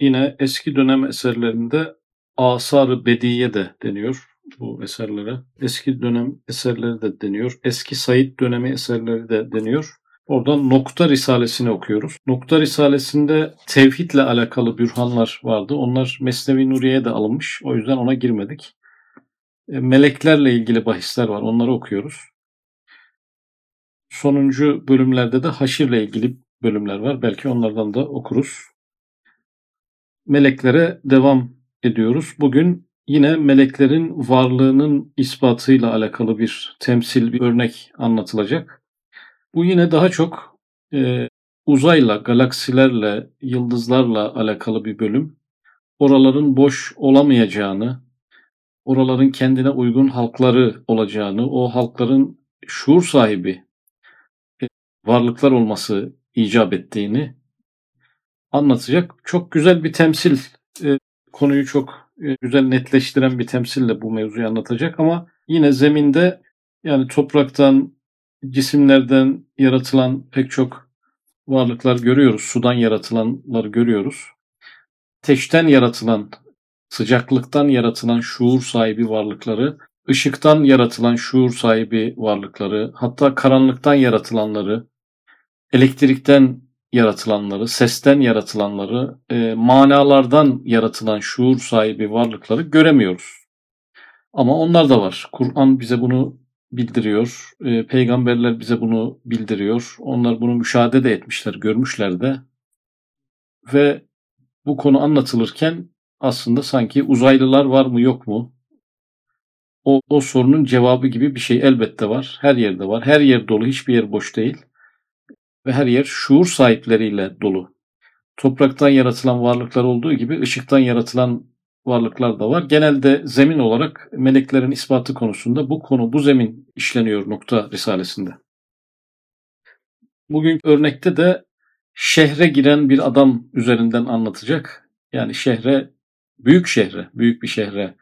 yine eski dönem eserlerinde asar bediye de deniyor bu eserlere. Eski dönem eserleri de deniyor. Eski Said dönemi eserleri de deniyor. Oradan Nokta Risalesini okuyoruz. Nokta Risalesinde tevhidle alakalı bürhanlar vardı. Onlar Mesnevi Nuriye'ye de alınmış. O yüzden ona girmedik. E, meleklerle ilgili bahisler var. Onları okuyoruz. Sonuncu bölümlerde de haşirle ilgili bölümler var. Belki onlardan da okuruz. Meleklere devam ediyoruz. Bugün yine meleklerin varlığının ispatıyla alakalı bir temsil, bir örnek anlatılacak. Bu yine daha çok e, uzayla, galaksilerle, yıldızlarla alakalı bir bölüm. Oraların boş olamayacağını, oraların kendine uygun halkları olacağını, o halkların şuur sahibi e, varlıklar olması icap ettiğini anlatacak. Çok güzel bir temsil, e, konuyu çok e, güzel netleştiren bir temsille bu mevzuyu anlatacak ama yine zeminde yani topraktan, cisimlerden yaratılan pek çok varlıklar görüyoruz. Sudan yaratılanları görüyoruz. Teşten yaratılan, sıcaklıktan yaratılan şuur sahibi varlıkları, ışıktan yaratılan şuur sahibi varlıkları, hatta karanlıktan yaratılanları, elektrikten yaratılanları, sesten yaratılanları, e, manalardan yaratılan şuur sahibi varlıkları göremiyoruz. Ama onlar da var. Kur'an bize bunu bildiriyor. E, peygamberler bize bunu bildiriyor. Onlar bunu müşahede de etmişler, görmüşler de. Ve bu konu anlatılırken aslında sanki uzaylılar var mı yok mu? O, o sorunun cevabı gibi bir şey elbette var. Her yerde var. Her yer dolu. Hiçbir yer boş değil. Ve her yer şuur sahipleriyle dolu. Topraktan yaratılan varlıklar olduğu gibi ışıktan yaratılan varlıklar da var. Genelde zemin olarak meleklerin ispatı konusunda bu konu, bu zemin işleniyor nokta risalesinde. Bugün örnekte de şehre giren bir adam üzerinden anlatacak. Yani şehre, büyük şehre, büyük bir şehre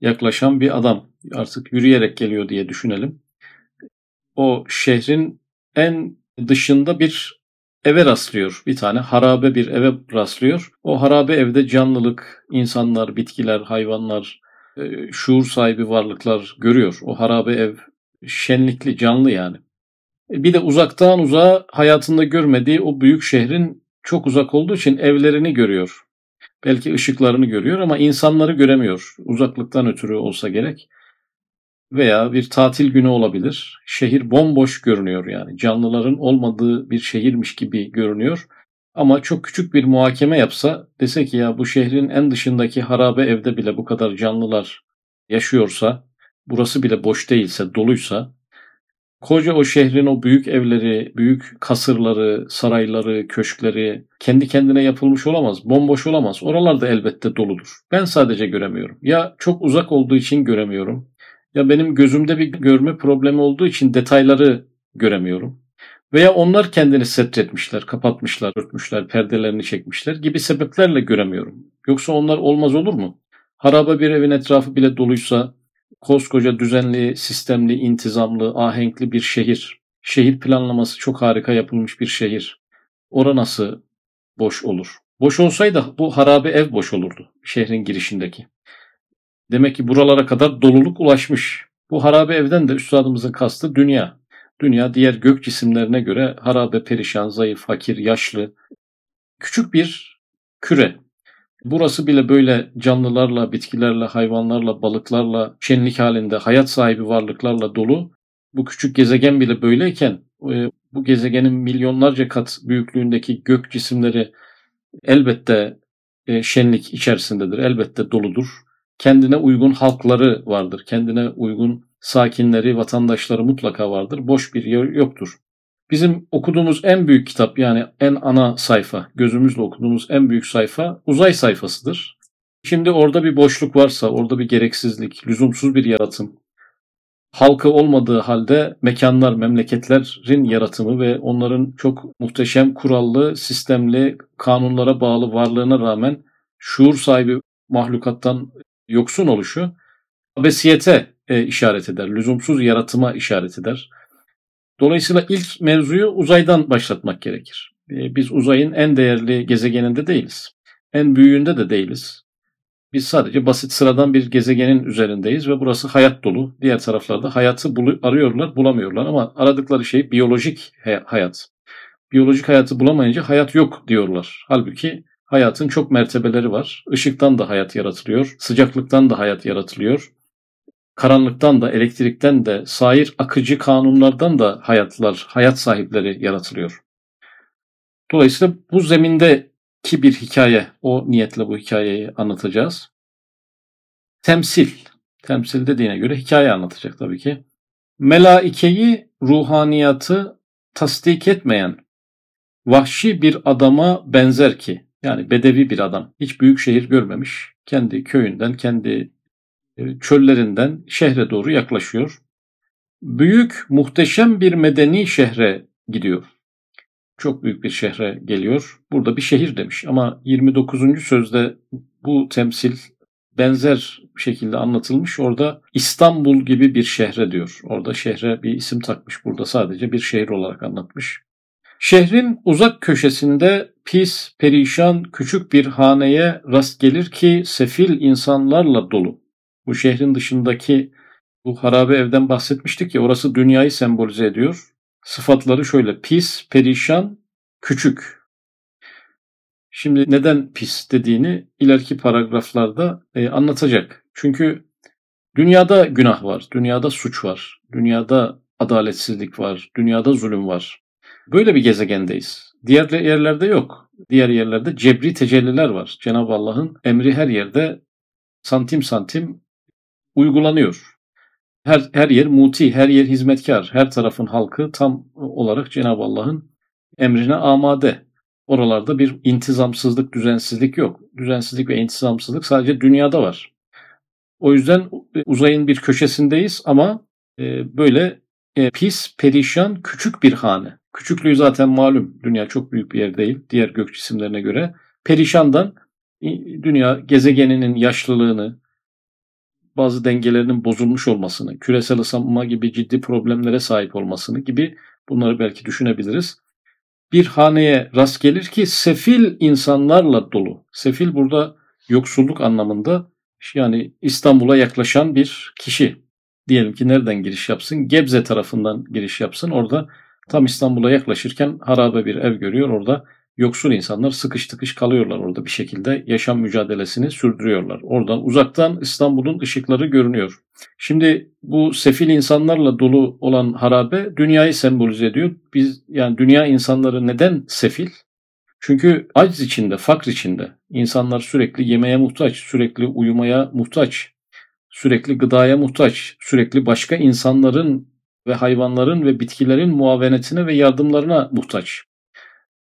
yaklaşan bir adam. Artık yürüyerek geliyor diye düşünelim. O şehrin en dışında bir eve rastlıyor. Bir tane harabe bir eve rastlıyor. O harabe evde canlılık, insanlar, bitkiler, hayvanlar, e, şuur sahibi varlıklar görüyor. O harabe ev şenlikli, canlı yani. E, bir de uzaktan uzağa hayatında görmediği o büyük şehrin çok uzak olduğu için evlerini görüyor. Belki ışıklarını görüyor ama insanları göremiyor. Uzaklıktan ötürü olsa gerek veya bir tatil günü olabilir. Şehir bomboş görünüyor yani. Canlıların olmadığı bir şehirmiş gibi görünüyor. Ama çok küçük bir muhakeme yapsa dese ki ya bu şehrin en dışındaki harabe evde bile bu kadar canlılar yaşıyorsa, burası bile boş değilse, doluysa, koca o şehrin o büyük evleri, büyük kasırları, sarayları, köşkleri kendi kendine yapılmış olamaz, bomboş olamaz. Oralar da elbette doludur. Ben sadece göremiyorum. Ya çok uzak olduğu için göremiyorum ya benim gözümde bir görme problemi olduğu için detayları göremiyorum. Veya onlar kendini setretmişler, kapatmışlar, örtmüşler, perdelerini çekmişler gibi sebeplerle göremiyorum. Yoksa onlar olmaz olur mu? Harabe bir evin etrafı bile doluysa, koskoca düzenli, sistemli, intizamlı, ahenkli bir şehir, şehir planlaması çok harika yapılmış bir şehir. Ora nasıl boş olur? Boş olsaydı bu harabe ev boş olurdu şehrin girişindeki. Demek ki buralara kadar doluluk ulaşmış. Bu harabe evden de üstadımızın kastı dünya. Dünya diğer gök cisimlerine göre harabe, perişan, zayıf, fakir, yaşlı. Küçük bir küre. Burası bile böyle canlılarla, bitkilerle, hayvanlarla, balıklarla, şenlik halinde, hayat sahibi varlıklarla dolu. Bu küçük gezegen bile böyleyken e, bu gezegenin milyonlarca kat büyüklüğündeki gök cisimleri elbette e, şenlik içerisindedir, elbette doludur kendine uygun halkları vardır. Kendine uygun sakinleri, vatandaşları mutlaka vardır. Boş bir yer yoktur. Bizim okuduğumuz en büyük kitap yani en ana sayfa, gözümüzle okuduğumuz en büyük sayfa uzay sayfasıdır. Şimdi orada bir boşluk varsa, orada bir gereksizlik, lüzumsuz bir yaratım, halkı olmadığı halde mekanlar, memleketlerin yaratımı ve onların çok muhteşem kurallı, sistemli, kanunlara bağlı varlığına rağmen şuur sahibi mahlukattan yoksun oluşu abesiyete e, işaret eder, lüzumsuz yaratıma işaret eder. Dolayısıyla ilk mevzuyu uzaydan başlatmak gerekir. E, biz uzayın en değerli gezegeninde değiliz. en büyüğünde de değiliz. Biz sadece basit sıradan bir gezegenin üzerindeyiz ve burası hayat dolu. Diğer taraflarda hayatı arıyorlar, bulamıyorlar ama aradıkları şey biyolojik hayat. Biyolojik hayatı bulamayınca hayat yok diyorlar. Halbuki hayatın çok mertebeleri var. Işıktan da hayat yaratılıyor, sıcaklıktan da hayat yaratılıyor. Karanlıktan da, elektrikten de, sair akıcı kanunlardan da hayatlar, hayat sahipleri yaratılıyor. Dolayısıyla bu zemindeki bir hikaye, o niyetle bu hikayeyi anlatacağız. Temsil, temsil dediğine göre hikaye anlatacak tabii ki. Melaikeyi, ruhaniyatı tasdik etmeyen vahşi bir adama benzer ki, yani bedevi bir adam, hiç büyük şehir görmemiş, kendi köyünden, kendi e, çöllerinden şehre doğru yaklaşıyor. Büyük, muhteşem bir medeni şehre gidiyor çok büyük bir şehre geliyor. Burada bir şehir demiş ama 29. sözde bu temsil benzer şekilde anlatılmış. Orada İstanbul gibi bir şehre diyor. Orada şehre bir isim takmış. Burada sadece bir şehir olarak anlatmış. Şehrin uzak köşesinde pis, perişan, küçük bir haneye rast gelir ki sefil insanlarla dolu. Bu şehrin dışındaki bu harabe evden bahsetmiştik ya orası dünyayı sembolize ediyor. Sıfatları şöyle pis, perişan, küçük. Şimdi neden pis dediğini ileriki paragraflarda e, anlatacak. Çünkü dünyada günah var, dünyada suç var, dünyada adaletsizlik var, dünyada zulüm var. Böyle bir gezegendeyiz. Diğer yerlerde yok. Diğer yerlerde cebri tecelliler var. Cenab-ı Allah'ın emri her yerde santim santim uygulanıyor. Her, her yer muti, her yer hizmetkar, her tarafın halkı tam olarak Cenab-ı Allah'ın emrine amade. Oralarda bir intizamsızlık, düzensizlik yok. Düzensizlik ve intizamsızlık sadece dünyada var. O yüzden uzayın bir köşesindeyiz ama e, böyle e, pis, perişan, küçük bir hane. Küçüklüğü zaten malum. Dünya çok büyük bir yer değil diğer gök cisimlerine göre. Perişandan dünya gezegeninin yaşlılığını, bazı dengelerinin bozulmuş olmasını, küresel ısınma gibi ciddi problemlere sahip olmasını gibi bunları belki düşünebiliriz. Bir haneye rast gelir ki sefil insanlarla dolu. Sefil burada yoksulluk anlamında yani İstanbul'a yaklaşan bir kişi. Diyelim ki nereden giriş yapsın? Gebze tarafından giriş yapsın. Orada tam İstanbul'a yaklaşırken harabe bir ev görüyor. Orada yoksul insanlar sıkış tıkış kalıyorlar orada bir şekilde yaşam mücadelesini sürdürüyorlar. Oradan uzaktan İstanbul'un ışıkları görünüyor. Şimdi bu sefil insanlarla dolu olan harabe dünyayı sembolize ediyor. Biz yani dünya insanları neden sefil? Çünkü aciz içinde, fakr içinde. insanlar sürekli yemeğe muhtaç, sürekli uyumaya muhtaç, sürekli gıdaya muhtaç, sürekli başka insanların ve hayvanların ve bitkilerin muavenetine ve yardımlarına muhtaç.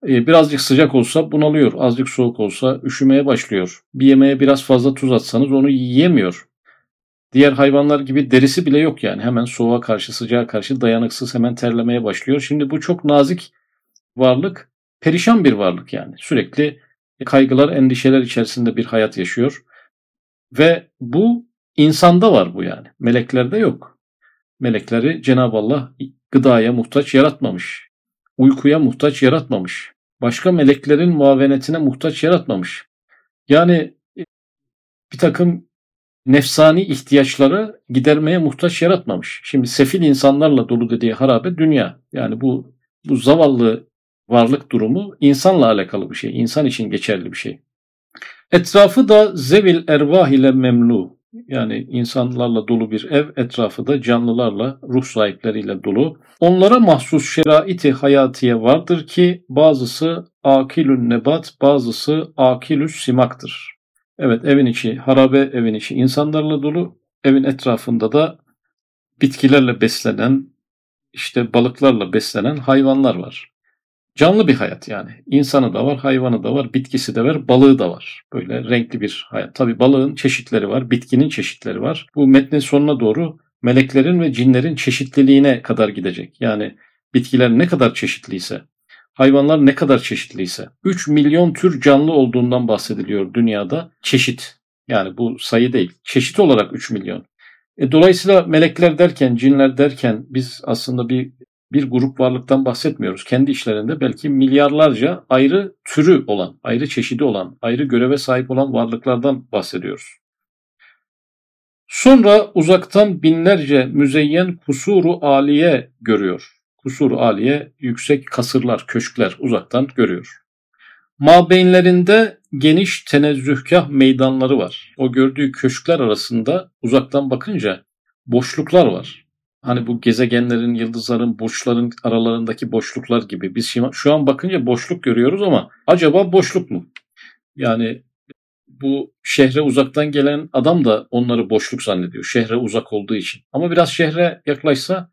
Ee, birazcık sıcak olsa bunalıyor. Azıcık soğuk olsa üşümeye başlıyor. Bir yemeğe biraz fazla tuz atsanız onu yiyemiyor. Diğer hayvanlar gibi derisi bile yok yani. Hemen soğuğa karşı, sıcağa karşı dayanıksız hemen terlemeye başlıyor. Şimdi bu çok nazik varlık, perişan bir varlık yani. Sürekli kaygılar, endişeler içerisinde bir hayat yaşıyor. Ve bu insanda var bu yani. Meleklerde yok. Melekleri Cenab-ı Allah gıdaya muhtaç yaratmamış. Uykuya muhtaç yaratmamış başka meleklerin muavenetine muhtaç yaratmamış. Yani bir takım nefsani ihtiyaçları gidermeye muhtaç yaratmamış. Şimdi sefil insanlarla dolu dediği harabe dünya. Yani bu bu zavallı varlık durumu insanla alakalı bir şey. İnsan için geçerli bir şey. Etrafı da zevil ervah ile memlu. Yani insanlarla dolu bir ev, etrafı da canlılarla, ruh sahipleriyle dolu. Onlara mahsus şeraiti hayatiye vardır ki bazısı akilün nebat, bazısı akilüs simaktır. Evet evin içi, harabe evin içi insanlarla dolu. Evin etrafında da bitkilerle beslenen, işte balıklarla beslenen hayvanlar var. Canlı bir hayat yani. İnsanı da var, hayvanı da var, bitkisi de var, balığı da var. Böyle renkli bir hayat. Tabi balığın çeşitleri var, bitkinin çeşitleri var. Bu metnin sonuna doğru meleklerin ve cinlerin çeşitliliğine kadar gidecek. Yani bitkiler ne kadar çeşitliyse, hayvanlar ne kadar çeşitliyse. 3 milyon tür canlı olduğundan bahsediliyor dünyada. Çeşit. Yani bu sayı değil. Çeşit olarak 3 milyon. E, dolayısıyla melekler derken, cinler derken biz aslında bir bir grup varlıktan bahsetmiyoruz. Kendi işlerinde belki milyarlarca ayrı türü olan, ayrı çeşidi olan, ayrı göreve sahip olan varlıklardan bahsediyoruz. Sonra uzaktan binlerce müzeyyen kusuru aliye görüyor. Kusuru aliye yüksek kasırlar, köşkler uzaktan görüyor. Mabeynlerinde geniş tenezzühkah meydanları var. O gördüğü köşkler arasında uzaktan bakınca boşluklar var. Hani bu gezegenlerin, yıldızların, burçların aralarındaki boşluklar gibi. Biz şu an bakınca boşluk görüyoruz ama acaba boşluk mu? Yani bu şehre uzaktan gelen adam da onları boşluk zannediyor. Şehre uzak olduğu için. Ama biraz şehre yaklaşsa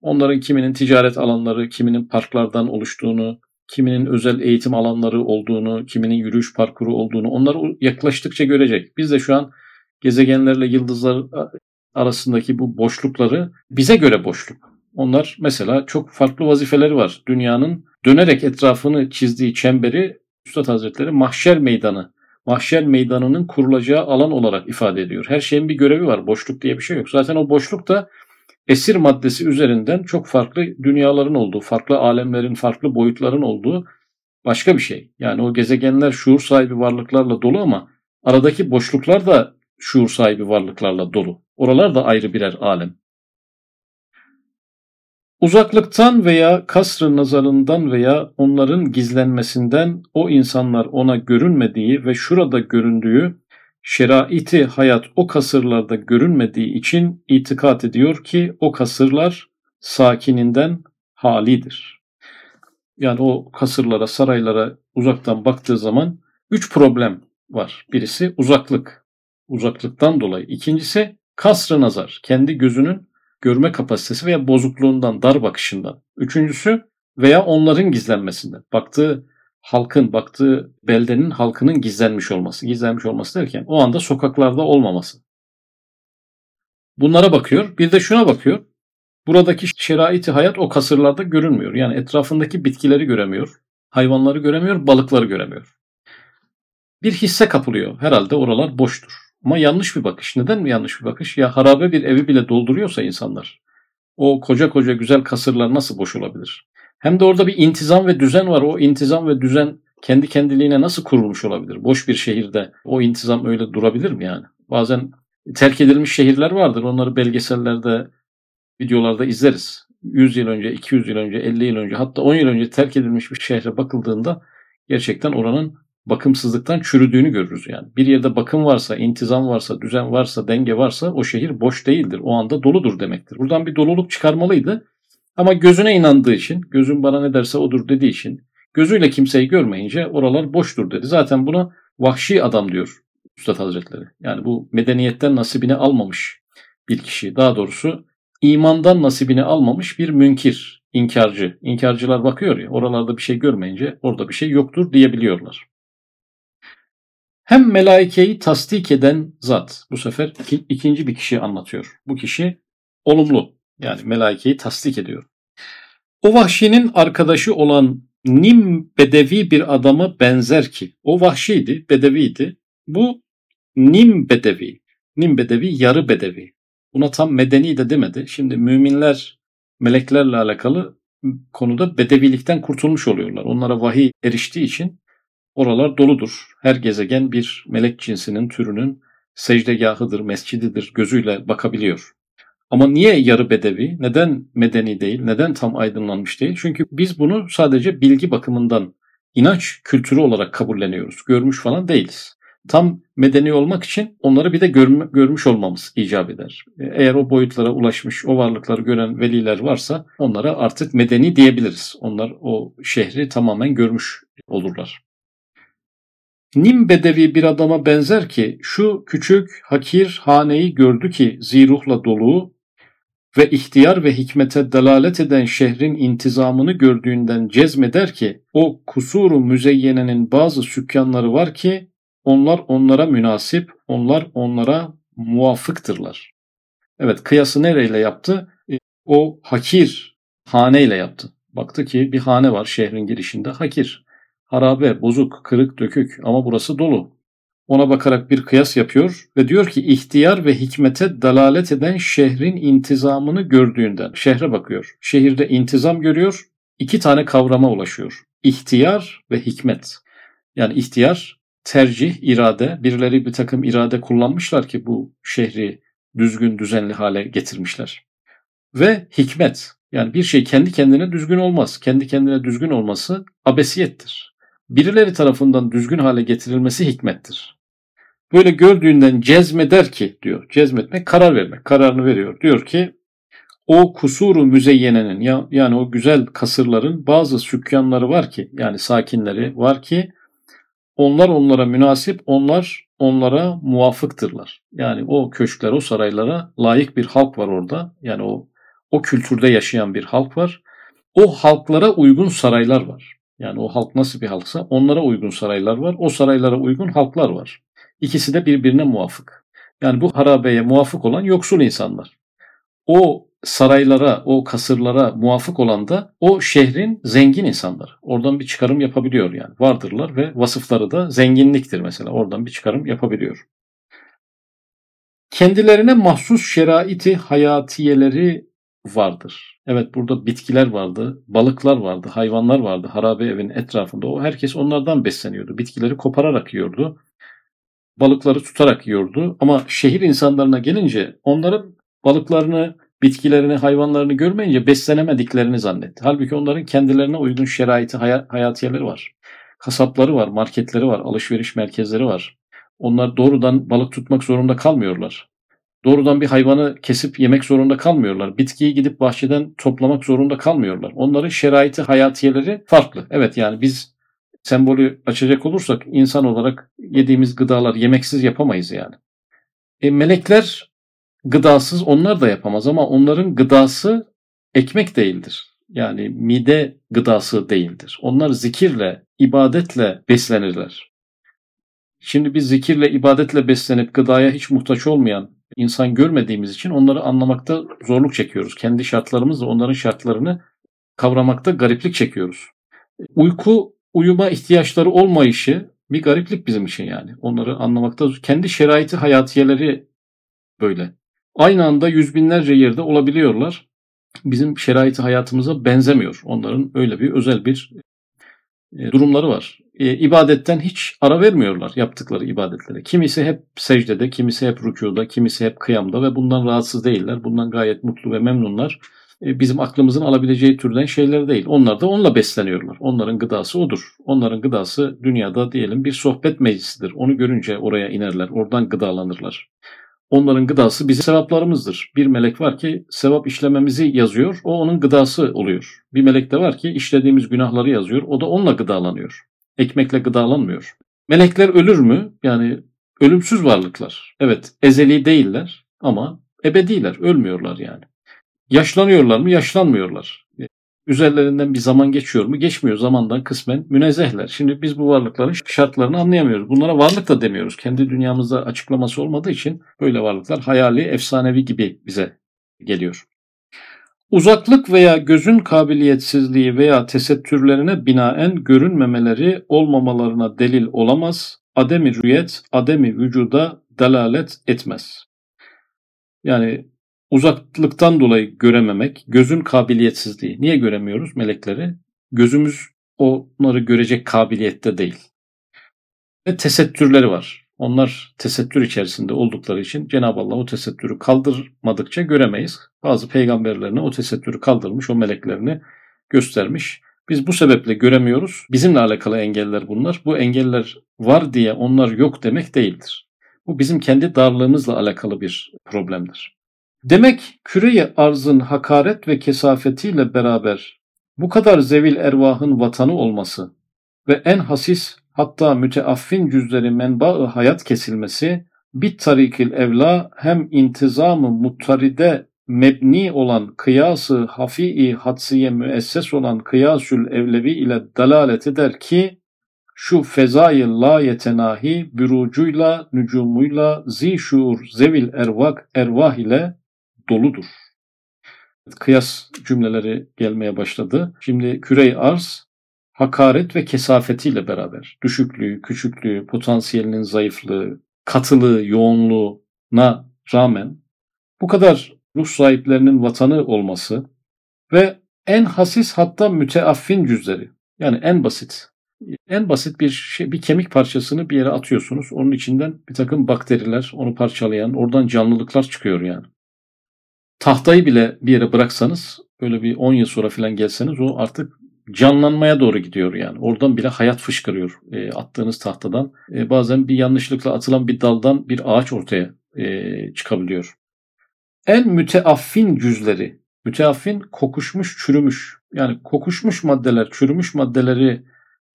onların kiminin ticaret alanları, kiminin parklardan oluştuğunu, kiminin özel eğitim alanları olduğunu, kiminin yürüyüş parkuru olduğunu onları yaklaştıkça görecek. Biz de şu an gezegenlerle yıldızlar arasındaki bu boşlukları bize göre boşluk. Onlar mesela çok farklı vazifeleri var. Dünyanın dönerek etrafını çizdiği çemberi Üstad Hazretleri mahşer meydanı, mahşer meydanının kurulacağı alan olarak ifade ediyor. Her şeyin bir görevi var. Boşluk diye bir şey yok. Zaten o boşluk da esir maddesi üzerinden çok farklı dünyaların olduğu, farklı alemlerin, farklı boyutların olduğu başka bir şey. Yani o gezegenler şuur sahibi varlıklarla dolu ama aradaki boşluklar da şuur sahibi varlıklarla dolu. Oralar da ayrı birer alem. Uzaklıktan veya kasrı nazarından veya onların gizlenmesinden o insanlar ona görünmediği ve şurada göründüğü şeraiti hayat o kasırlarda görünmediği için itikat ediyor ki o kasırlar sakininden halidir. Yani o kasırlara, saraylara uzaktan baktığı zaman üç problem var. Birisi uzaklık, uzaklıktan dolayı. İkincisi kasrı nazar, kendi gözünün görme kapasitesi veya bozukluğundan, dar bakışından. Üçüncüsü veya onların gizlenmesinden. Baktığı halkın baktığı beldenin halkının gizlenmiş olması. Gizlenmiş olması derken o anda sokaklarda olmaması. Bunlara bakıyor. Bir de şuna bakıyor. Buradaki şeraiti hayat o kasırlarda görünmüyor. Yani etrafındaki bitkileri göremiyor. Hayvanları göremiyor, balıkları göremiyor. Bir hisse kapılıyor. Herhalde oralar boştur. Ama yanlış bir bakış. Neden mi yanlış bir bakış? Ya harabe bir evi bile dolduruyorsa insanlar o koca koca güzel kasırlar nasıl boş olabilir? Hem de orada bir intizam ve düzen var. O intizam ve düzen kendi kendiliğine nasıl kurulmuş olabilir? Boş bir şehirde o intizam öyle durabilir mi yani? Bazen terk edilmiş şehirler vardır. Onları belgesellerde, videolarda izleriz. 100 yıl önce, 200 yıl önce, 50 yıl önce hatta 10 yıl önce terk edilmiş bir şehre bakıldığında gerçekten oranın bakımsızlıktan çürüdüğünü görürüz yani. Bir yerde bakım varsa, intizam varsa, düzen varsa, denge varsa o şehir boş değildir. O anda doludur demektir. Buradan bir doluluk çıkarmalıydı. Ama gözüne inandığı için, gözün bana ne derse odur dediği için, gözüyle kimseyi görmeyince oralar boştur dedi. Zaten buna vahşi adam diyor Üstad Hazretleri. Yani bu medeniyetten nasibini almamış bir kişi. Daha doğrusu imandan nasibini almamış bir münkir, inkarcı. İnkarcılar bakıyor ya oralarda bir şey görmeyince orada bir şey yoktur diyebiliyorlar. Hem melaikeyi tasdik eden zat. Bu sefer iki, ikinci bir kişi anlatıyor. Bu kişi olumlu. Yani melaikeyi tasdik ediyor. O vahşinin arkadaşı olan Nim bedevi bir adama benzer ki. O vahşiydi, bedeviydi. Bu Nim bedevi. Nim bedevi, yarı bedevi. Buna tam medeni de demedi. Şimdi müminler meleklerle alakalı konuda bedevilikten kurtulmuş oluyorlar. Onlara vahiy eriştiği için oralar doludur. Her gezegen bir melek cinsinin türünün secdegahıdır, mescididir gözüyle bakabiliyor. Ama niye yarı bedevi? Neden medeni değil? Neden tam aydınlanmış değil? Çünkü biz bunu sadece bilgi bakımından inanç kültürü olarak kabulleniyoruz. Görmüş falan değiliz. Tam medeni olmak için onları bir de görme, görmüş olmamız icap eder. Eğer o boyutlara ulaşmış, o varlıkları gören veliler varsa onlara artık medeni diyebiliriz. Onlar o şehri tamamen görmüş olurlar. Nim bedevi bir adama benzer ki şu küçük hakir haneyi gördü ki ziruhla dolu, ve ihtiyar ve hikmete delalet eden şehrin intizamını gördüğünden cezmeder ki o kusuru müzeyyenenin bazı sükkanları var ki onlar onlara münasip, onlar onlara muvafıktırlar. Evet kıyası nereyle yaptı? E, o hakir haneyle yaptı. Baktı ki bir hane var şehrin girişinde hakir. Harabe, bozuk, kırık, dökük ama burası dolu. ona bakarak bir kıyas yapıyor ve diyor ki ihtiyar ve hikmete dalalet eden şehrin intizamını gördüğünden şehre bakıyor. Şehirde intizam görüyor, iki tane kavrama ulaşıyor. İhtiyar ve hikmet. Yani ihtiyar tercih, irade, birileri bir takım irade kullanmışlar ki bu şehri düzgün, düzenli hale getirmişler. Ve hikmet, yani bir şey kendi kendine düzgün olmaz. Kendi kendine düzgün olması abesiyettir. Birileri tarafından düzgün hale getirilmesi hikmettir. Böyle gördüğünden cezmeder ki diyor. Cezmetmek karar vermek. Kararını veriyor. Diyor ki o kusuru müzeyyenenin ya, yani o güzel kasırların bazı sükkanları var ki yani sakinleri var ki onlar onlara münasip, onlar onlara muvafıktırlar. Yani o köşkler, o saraylara layık bir halk var orada. Yani o o kültürde yaşayan bir halk var. O halklara uygun saraylar var. Yani o halk nasıl bir halksa onlara uygun saraylar var. O saraylara uygun halklar var. İkisi de birbirine muvafık. Yani bu harabeye muvafık olan yoksul insanlar. O saraylara, o kasırlara muvafık olan da o şehrin zengin insanlar. Oradan bir çıkarım yapabiliyor yani. Vardırlar ve vasıfları da zenginliktir mesela. Oradan bir çıkarım yapabiliyor. Kendilerine mahsus şeraiti hayatiyeleri vardır. Evet burada bitkiler vardı, balıklar vardı, hayvanlar vardı harabe evin etrafında. O herkes onlardan besleniyordu. Bitkileri kopararak yiyordu. Balıkları tutarak yiyordu. Ama şehir insanlarına gelince onların balıklarını, bitkilerini, hayvanlarını görmeyince beslenemediklerini zannetti. Halbuki onların kendilerine uygun şeraiti, hayatiyeleri var. Kasapları var, marketleri var, alışveriş merkezleri var. Onlar doğrudan balık tutmak zorunda kalmıyorlar doğrudan bir hayvanı kesip yemek zorunda kalmıyorlar. Bitkiyi gidip bahçeden toplamak zorunda kalmıyorlar. Onların şeraiti, hayatiyeleri farklı. Evet yani biz sembolü açacak olursak insan olarak yediğimiz gıdalar yemeksiz yapamayız yani. E, melekler gıdasız onlar da yapamaz ama onların gıdası ekmek değildir. Yani mide gıdası değildir. Onlar zikirle, ibadetle beslenirler. Şimdi biz zikirle, ibadetle beslenip gıdaya hiç muhtaç olmayan insan görmediğimiz için onları anlamakta zorluk çekiyoruz. Kendi şartlarımızla onların şartlarını kavramakta gariplik çekiyoruz. Uyku, uyuma ihtiyaçları olmayışı bir gariplik bizim için yani. Onları anlamakta kendi şeraiti hayatiyeleri böyle. Aynı anda yüz binlerce yerde olabiliyorlar. Bizim şeraiti hayatımıza benzemiyor. Onların öyle bir özel bir e, durumları var e, ibadetten hiç ara vermiyorlar yaptıkları ibadetlere. Kimisi hep secdede, kimisi hep rükuda, kimisi hep kıyamda ve bundan rahatsız değiller. Bundan gayet mutlu ve memnunlar. E, bizim aklımızın alabileceği türden şeyler değil. Onlar da onunla besleniyorlar. Onların gıdası odur. Onların gıdası dünyada diyelim bir sohbet meclisidir. Onu görünce oraya inerler, oradan gıdalanırlar. Onların gıdası bizim sevaplarımızdır. Bir melek var ki sevap işlememizi yazıyor, o onun gıdası oluyor. Bir melek de var ki işlediğimiz günahları yazıyor, o da onunla gıdalanıyor ekmekle gıdalanmıyor. Melekler ölür mü? Yani ölümsüz varlıklar. Evet ezeli değiller ama ebediler. Ölmüyorlar yani. Yaşlanıyorlar mı? Yaşlanmıyorlar. Üzerlerinden bir zaman geçiyor mu? Geçmiyor. Zamandan kısmen münezzehler. Şimdi biz bu varlıkların şartlarını anlayamıyoruz. Bunlara varlık da demiyoruz. Kendi dünyamızda açıklaması olmadığı için böyle varlıklar hayali, efsanevi gibi bize geliyor. Uzaklık veya gözün kabiliyetsizliği veya tesettürlerine binaen görünmemeleri olmamalarına delil olamaz. Ademi rüyet, ademi vücuda delalet etmez. Yani uzaklıktan dolayı görememek, gözün kabiliyetsizliği. Niye göremiyoruz melekleri? Gözümüz onları görecek kabiliyette değil. Ve tesettürleri var. Onlar tesettür içerisinde oldukları için Cenab-ı Allah o tesettürü kaldırmadıkça göremeyiz. Bazı peygamberlerine o tesettürü kaldırmış, o meleklerini göstermiş. Biz bu sebeple göremiyoruz. Bizimle alakalı engeller bunlar. Bu engeller var diye onlar yok demek değildir. Bu bizim kendi darlığımızla alakalı bir problemdir. Demek küreyi arzın hakaret ve kesafetiyle beraber bu kadar zevil ervahın vatanı olması ve en hasis hatta müteaffin cüzleri menba hayat kesilmesi bir tarikil evla hem intizamı muttaride mebni olan kıyası hafi'i hadsiye müesses olan kıyasül evlevi ile dalalet eder ki şu fezayı la yetenahi bürucuyla, nücumuyla, zi şuur, zevil ervak, ervah ile doludur. Kıyas cümleleri gelmeye başladı. Şimdi kürey arz hakaret ve kesafetiyle beraber düşüklüğü, küçüklüğü, potansiyelinin zayıflığı, katılığı, yoğunluğuna rağmen bu kadar ruh sahiplerinin vatanı olması ve en hasis hatta müteaffin cüzleri yani en basit en basit bir şey, bir kemik parçasını bir yere atıyorsunuz. Onun içinden bir takım bakteriler onu parçalayan, oradan canlılıklar çıkıyor yani. Tahtayı bile bir yere bıraksanız, böyle bir 10 yıl sonra falan gelseniz o artık canlanmaya doğru gidiyor yani. Oradan bile hayat fışkırıyor e, attığınız tahtadan. E, bazen bir yanlışlıkla atılan bir daldan bir ağaç ortaya e, çıkabiliyor. En müteaffin cüzleri, müteaffin kokuşmuş, çürümüş. Yani kokuşmuş maddeler, çürümüş maddeleri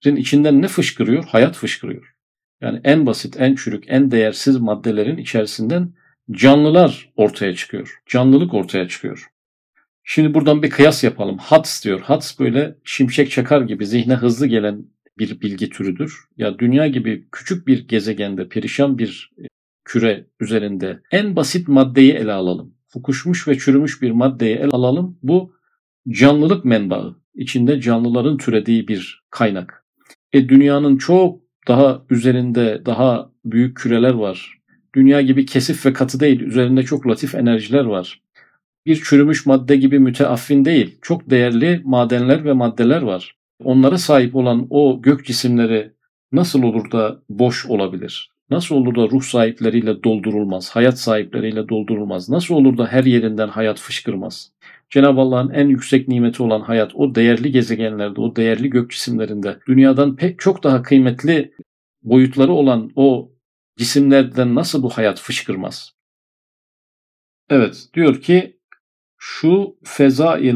içinden ne fışkırıyor? Hayat fışkırıyor. Yani en basit, en çürük, en değersiz maddelerin içerisinden canlılar ortaya çıkıyor. Canlılık ortaya çıkıyor. Şimdi buradan bir kıyas yapalım. HATS diyor. HATS böyle şimşek çakar gibi zihne hızlı gelen bir bilgi türüdür. Ya dünya gibi küçük bir gezegende, perişan bir e, küre üzerinde en basit maddeyi ele alalım. Fukuşmuş ve çürümüş bir maddeyi ele alalım. Bu canlılık menbaı. İçinde canlıların türediği bir kaynak. E dünyanın çok daha üzerinde daha büyük küreler var. Dünya gibi kesif ve katı değil, üzerinde çok latif enerjiler var. Bir çürümüş madde gibi müteaffin değil, çok değerli madenler ve maddeler var. Onlara sahip olan o gök cisimleri nasıl olur da boş olabilir? Nasıl olur da ruh sahipleriyle doldurulmaz, hayat sahipleriyle doldurulmaz? Nasıl olur da her yerinden hayat fışkırmaz? Cenab-ı Allah'ın en yüksek nimeti olan hayat o değerli gezegenlerde, o değerli gök cisimlerinde dünyadan pek çok daha kıymetli boyutları olan o cisimlerden nasıl bu hayat fışkırmaz? Evet diyor ki şu feza-i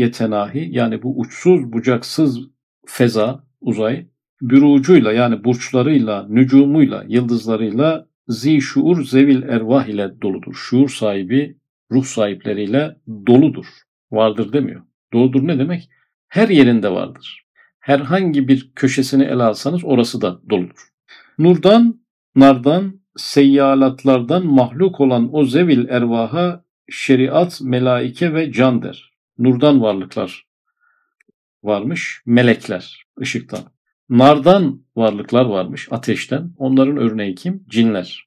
yetenahi yani bu uçsuz bucaksız feza uzay bürucuyla yani burçlarıyla, nücumuyla, yıldızlarıyla zi şuur zevil ervah ile doludur. Şuur sahibi ruh sahipleriyle doludur. Vardır demiyor. Doludur ne demek? Her yerinde vardır. Herhangi bir köşesini ele alsanız orası da doludur. Nurdan, nardan, seyyalatlardan mahluk olan o zevil ervaha şeriat, melaike ve can der. Nurdan varlıklar varmış, melekler, ışıktan. Nardan varlıklar varmış, ateşten. Onların örneği kim? Cinler.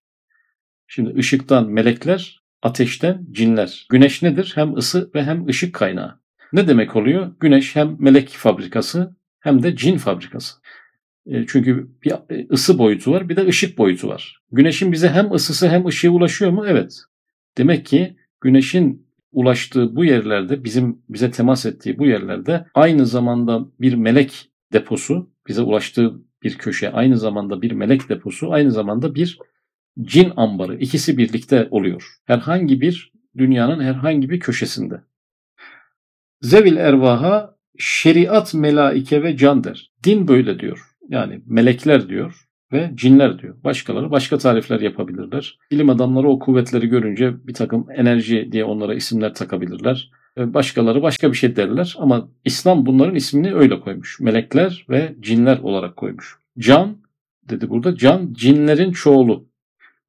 Şimdi ışıktan melekler, ateşten cinler. Güneş nedir? Hem ısı ve hem ışık kaynağı. Ne demek oluyor? Güneş hem melek fabrikası hem de cin fabrikası. E, çünkü bir e, ısı boyutu var bir de ışık boyutu var. Güneşin bize hem ısısı hem ışığı ulaşıyor mu? Evet. Demek ki güneşin ulaştığı bu yerlerde bizim bize temas ettiği bu yerlerde aynı zamanda bir melek deposu bize ulaştığı bir köşe aynı zamanda bir melek deposu aynı zamanda bir cin ambarı ikisi birlikte oluyor. Herhangi bir dünyanın herhangi bir köşesinde. Zevil ervaha şeriat melaike ve can der. Din böyle diyor. Yani melekler diyor ve cinler diyor. Başkaları başka tarifler yapabilirler. Bilim adamları o kuvvetleri görünce bir takım enerji diye onlara isimler takabilirler. Başkaları başka bir şey derler ama İslam bunların ismini öyle koymuş. Melekler ve cinler olarak koymuş. Can dedi burada. Can cinlerin çoğulu.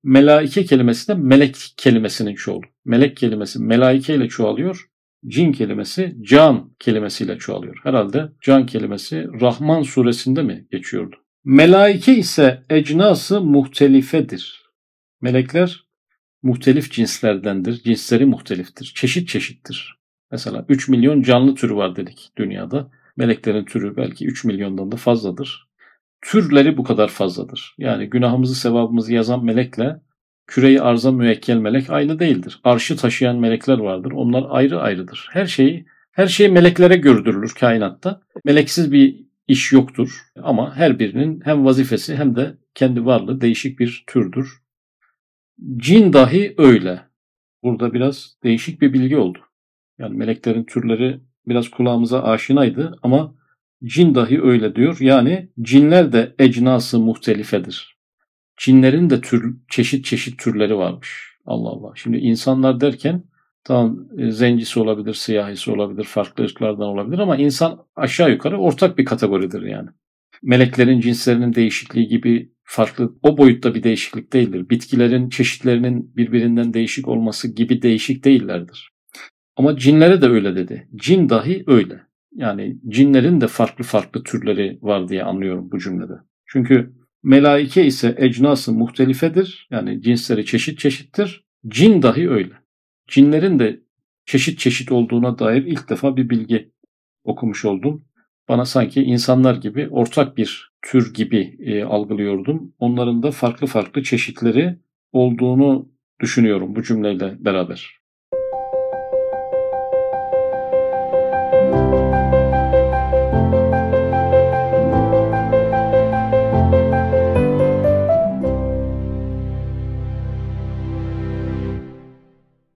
Melaike kelimesi de melek kelimesinin çoğulu. Melek kelimesi melaike ile çoğalıyor. Cin kelimesi can kelimesiyle çoğalıyor. Herhalde can kelimesi Rahman suresinde mi geçiyordu? Melaike ise ecnası muhtelifedir. Melekler muhtelif cinslerdendir. Cinsleri muhteliftir. Çeşit çeşittir. Mesela 3 milyon canlı türü var dedik dünyada. Meleklerin türü belki 3 milyondan da fazladır türleri bu kadar fazladır. Yani günahımızı sevabımızı yazan melekle küreyi arza müekkel melek aynı değildir. Arşı taşıyan melekler vardır. Onlar ayrı ayrıdır. Her şeyi her şey meleklere gördürülür kainatta. Meleksiz bir iş yoktur ama her birinin hem vazifesi hem de kendi varlığı değişik bir türdür. Cin dahi öyle. Burada biraz değişik bir bilgi oldu. Yani meleklerin türleri biraz kulağımıza aşinaydı ama Cin dahi öyle diyor. Yani cinler de ecnası muhtelifedir. Cinlerin de tür, çeşit çeşit türleri varmış. Allah Allah. Şimdi insanlar derken tamam e, zencisi olabilir, siyahisi olabilir, farklı ırklardan olabilir ama insan aşağı yukarı ortak bir kategoridir yani. Meleklerin cinslerinin değişikliği gibi farklı o boyutta bir değişiklik değildir. Bitkilerin çeşitlerinin birbirinden değişik olması gibi değişik değillerdir. Ama cinlere de öyle dedi. Cin dahi öyle. yani cinlerin de farklı farklı türleri var diye anlıyorum bu cümlede. Çünkü melaike ise ecnası muhtelifedir. Yani cinsleri çeşit çeşittir. Cin dahi öyle. Cinlerin de çeşit çeşit olduğuna dair ilk defa bir bilgi okumuş oldum. Bana sanki insanlar gibi ortak bir tür gibi e, algılıyordum. Onların da farklı farklı çeşitleri olduğunu düşünüyorum bu cümleyle beraber.